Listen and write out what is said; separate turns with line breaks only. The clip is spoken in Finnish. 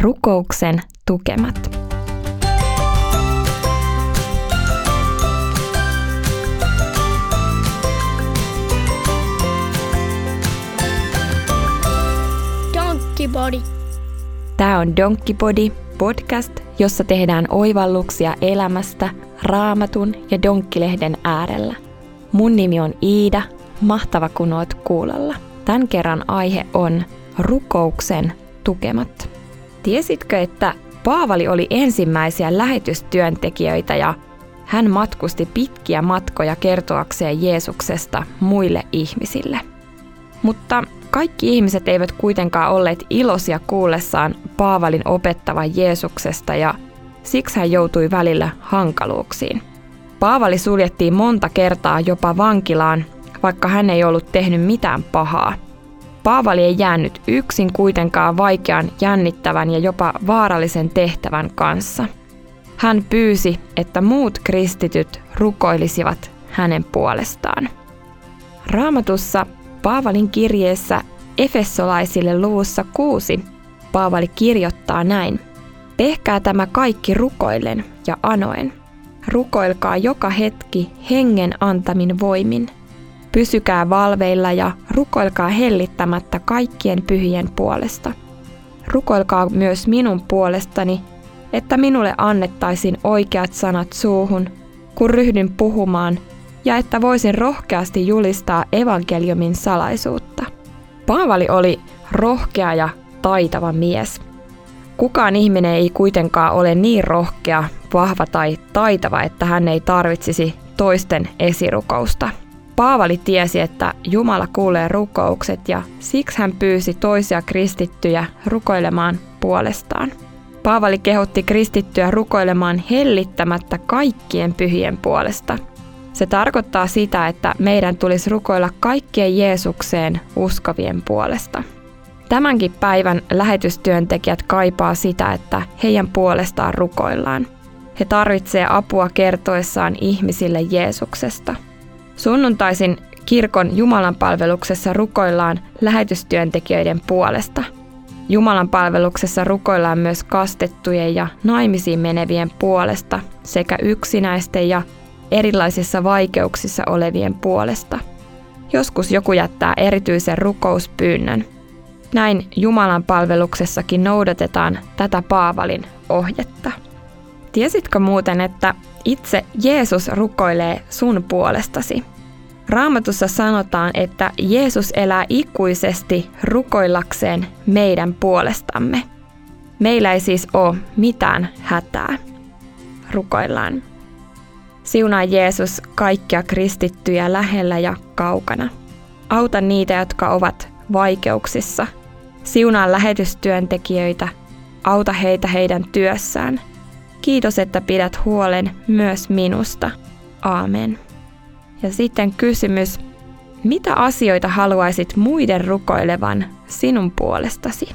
Rukouksen tukemat.
Donkkipodi.
Tämä on Donkkipodi, podcast, jossa tehdään oivalluksia elämästä raamatun ja donkkilehden äärellä. Mun nimi on Iida, mahtava kun oot kuulolla. Tämän kerran aihe on rukouksen tukemat. Tiesitkö, että Paavali oli ensimmäisiä lähetystyöntekijöitä ja hän matkusti pitkiä matkoja kertoakseen Jeesuksesta muille ihmisille. Mutta kaikki ihmiset eivät kuitenkaan olleet iloisia kuullessaan Paavalin opettavan Jeesuksesta ja siksi hän joutui välillä hankaluuksiin. Paavali suljettiin monta kertaa jopa vankilaan, vaikka hän ei ollut tehnyt mitään pahaa. Paavali ei jäänyt yksin kuitenkaan vaikean, jännittävän ja jopa vaarallisen tehtävän kanssa. Hän pyysi, että muut kristityt rukoilisivat hänen puolestaan. Raamatussa Paavalin kirjeessä Efessolaisille luvussa 6 Paavali kirjoittaa näin. Tehkää tämä kaikki rukoillen ja anoen. Rukoilkaa joka hetki hengen antamin voimin. Pysykää valveilla ja rukoilkaa hellittämättä kaikkien pyhien puolesta. Rukoilkaa myös minun puolestani, että minulle annettaisiin oikeat sanat suuhun, kun ryhdyn puhumaan, ja että voisin rohkeasti julistaa evankeliumin salaisuutta. Paavali oli rohkea ja taitava mies. Kukaan ihminen ei kuitenkaan ole niin rohkea, vahva tai taitava, että hän ei tarvitsisi toisten esirukousta. Paavali tiesi, että Jumala kuulee rukoukset ja siksi hän pyysi toisia kristittyjä rukoilemaan puolestaan. Paavali kehotti kristittyä rukoilemaan hellittämättä kaikkien pyhien puolesta. Se tarkoittaa sitä, että meidän tulisi rukoilla kaikkien Jeesukseen uskovien puolesta. Tämänkin päivän lähetystyöntekijät kaipaa sitä, että heidän puolestaan rukoillaan. He tarvitsevat apua kertoessaan ihmisille Jeesuksesta. Sunnuntaisin kirkon Jumalan palveluksessa rukoillaan lähetystyöntekijöiden puolesta. Jumalan palveluksessa rukoillaan myös kastettujen ja naimisiin menevien puolesta sekä yksinäisten ja erilaisissa vaikeuksissa olevien puolesta. Joskus joku jättää erityisen rukouspyynnön. Näin Jumalan palveluksessakin noudatetaan tätä Paavalin ohjetta. Tiesitkö muuten, että itse Jeesus rukoilee sun puolestasi? Raamatussa sanotaan, että Jeesus elää ikuisesti rukoillakseen meidän puolestamme. Meillä ei siis ole mitään hätää. Rukoillaan. Siunaa Jeesus kaikkia kristittyjä lähellä ja kaukana. Auta niitä, jotka ovat vaikeuksissa. Siunaa lähetystyöntekijöitä. Auta heitä heidän työssään. Kiitos, että pidät huolen myös minusta. Aamen. Ja sitten kysymys, mitä asioita haluaisit muiden rukoilevan sinun puolestasi?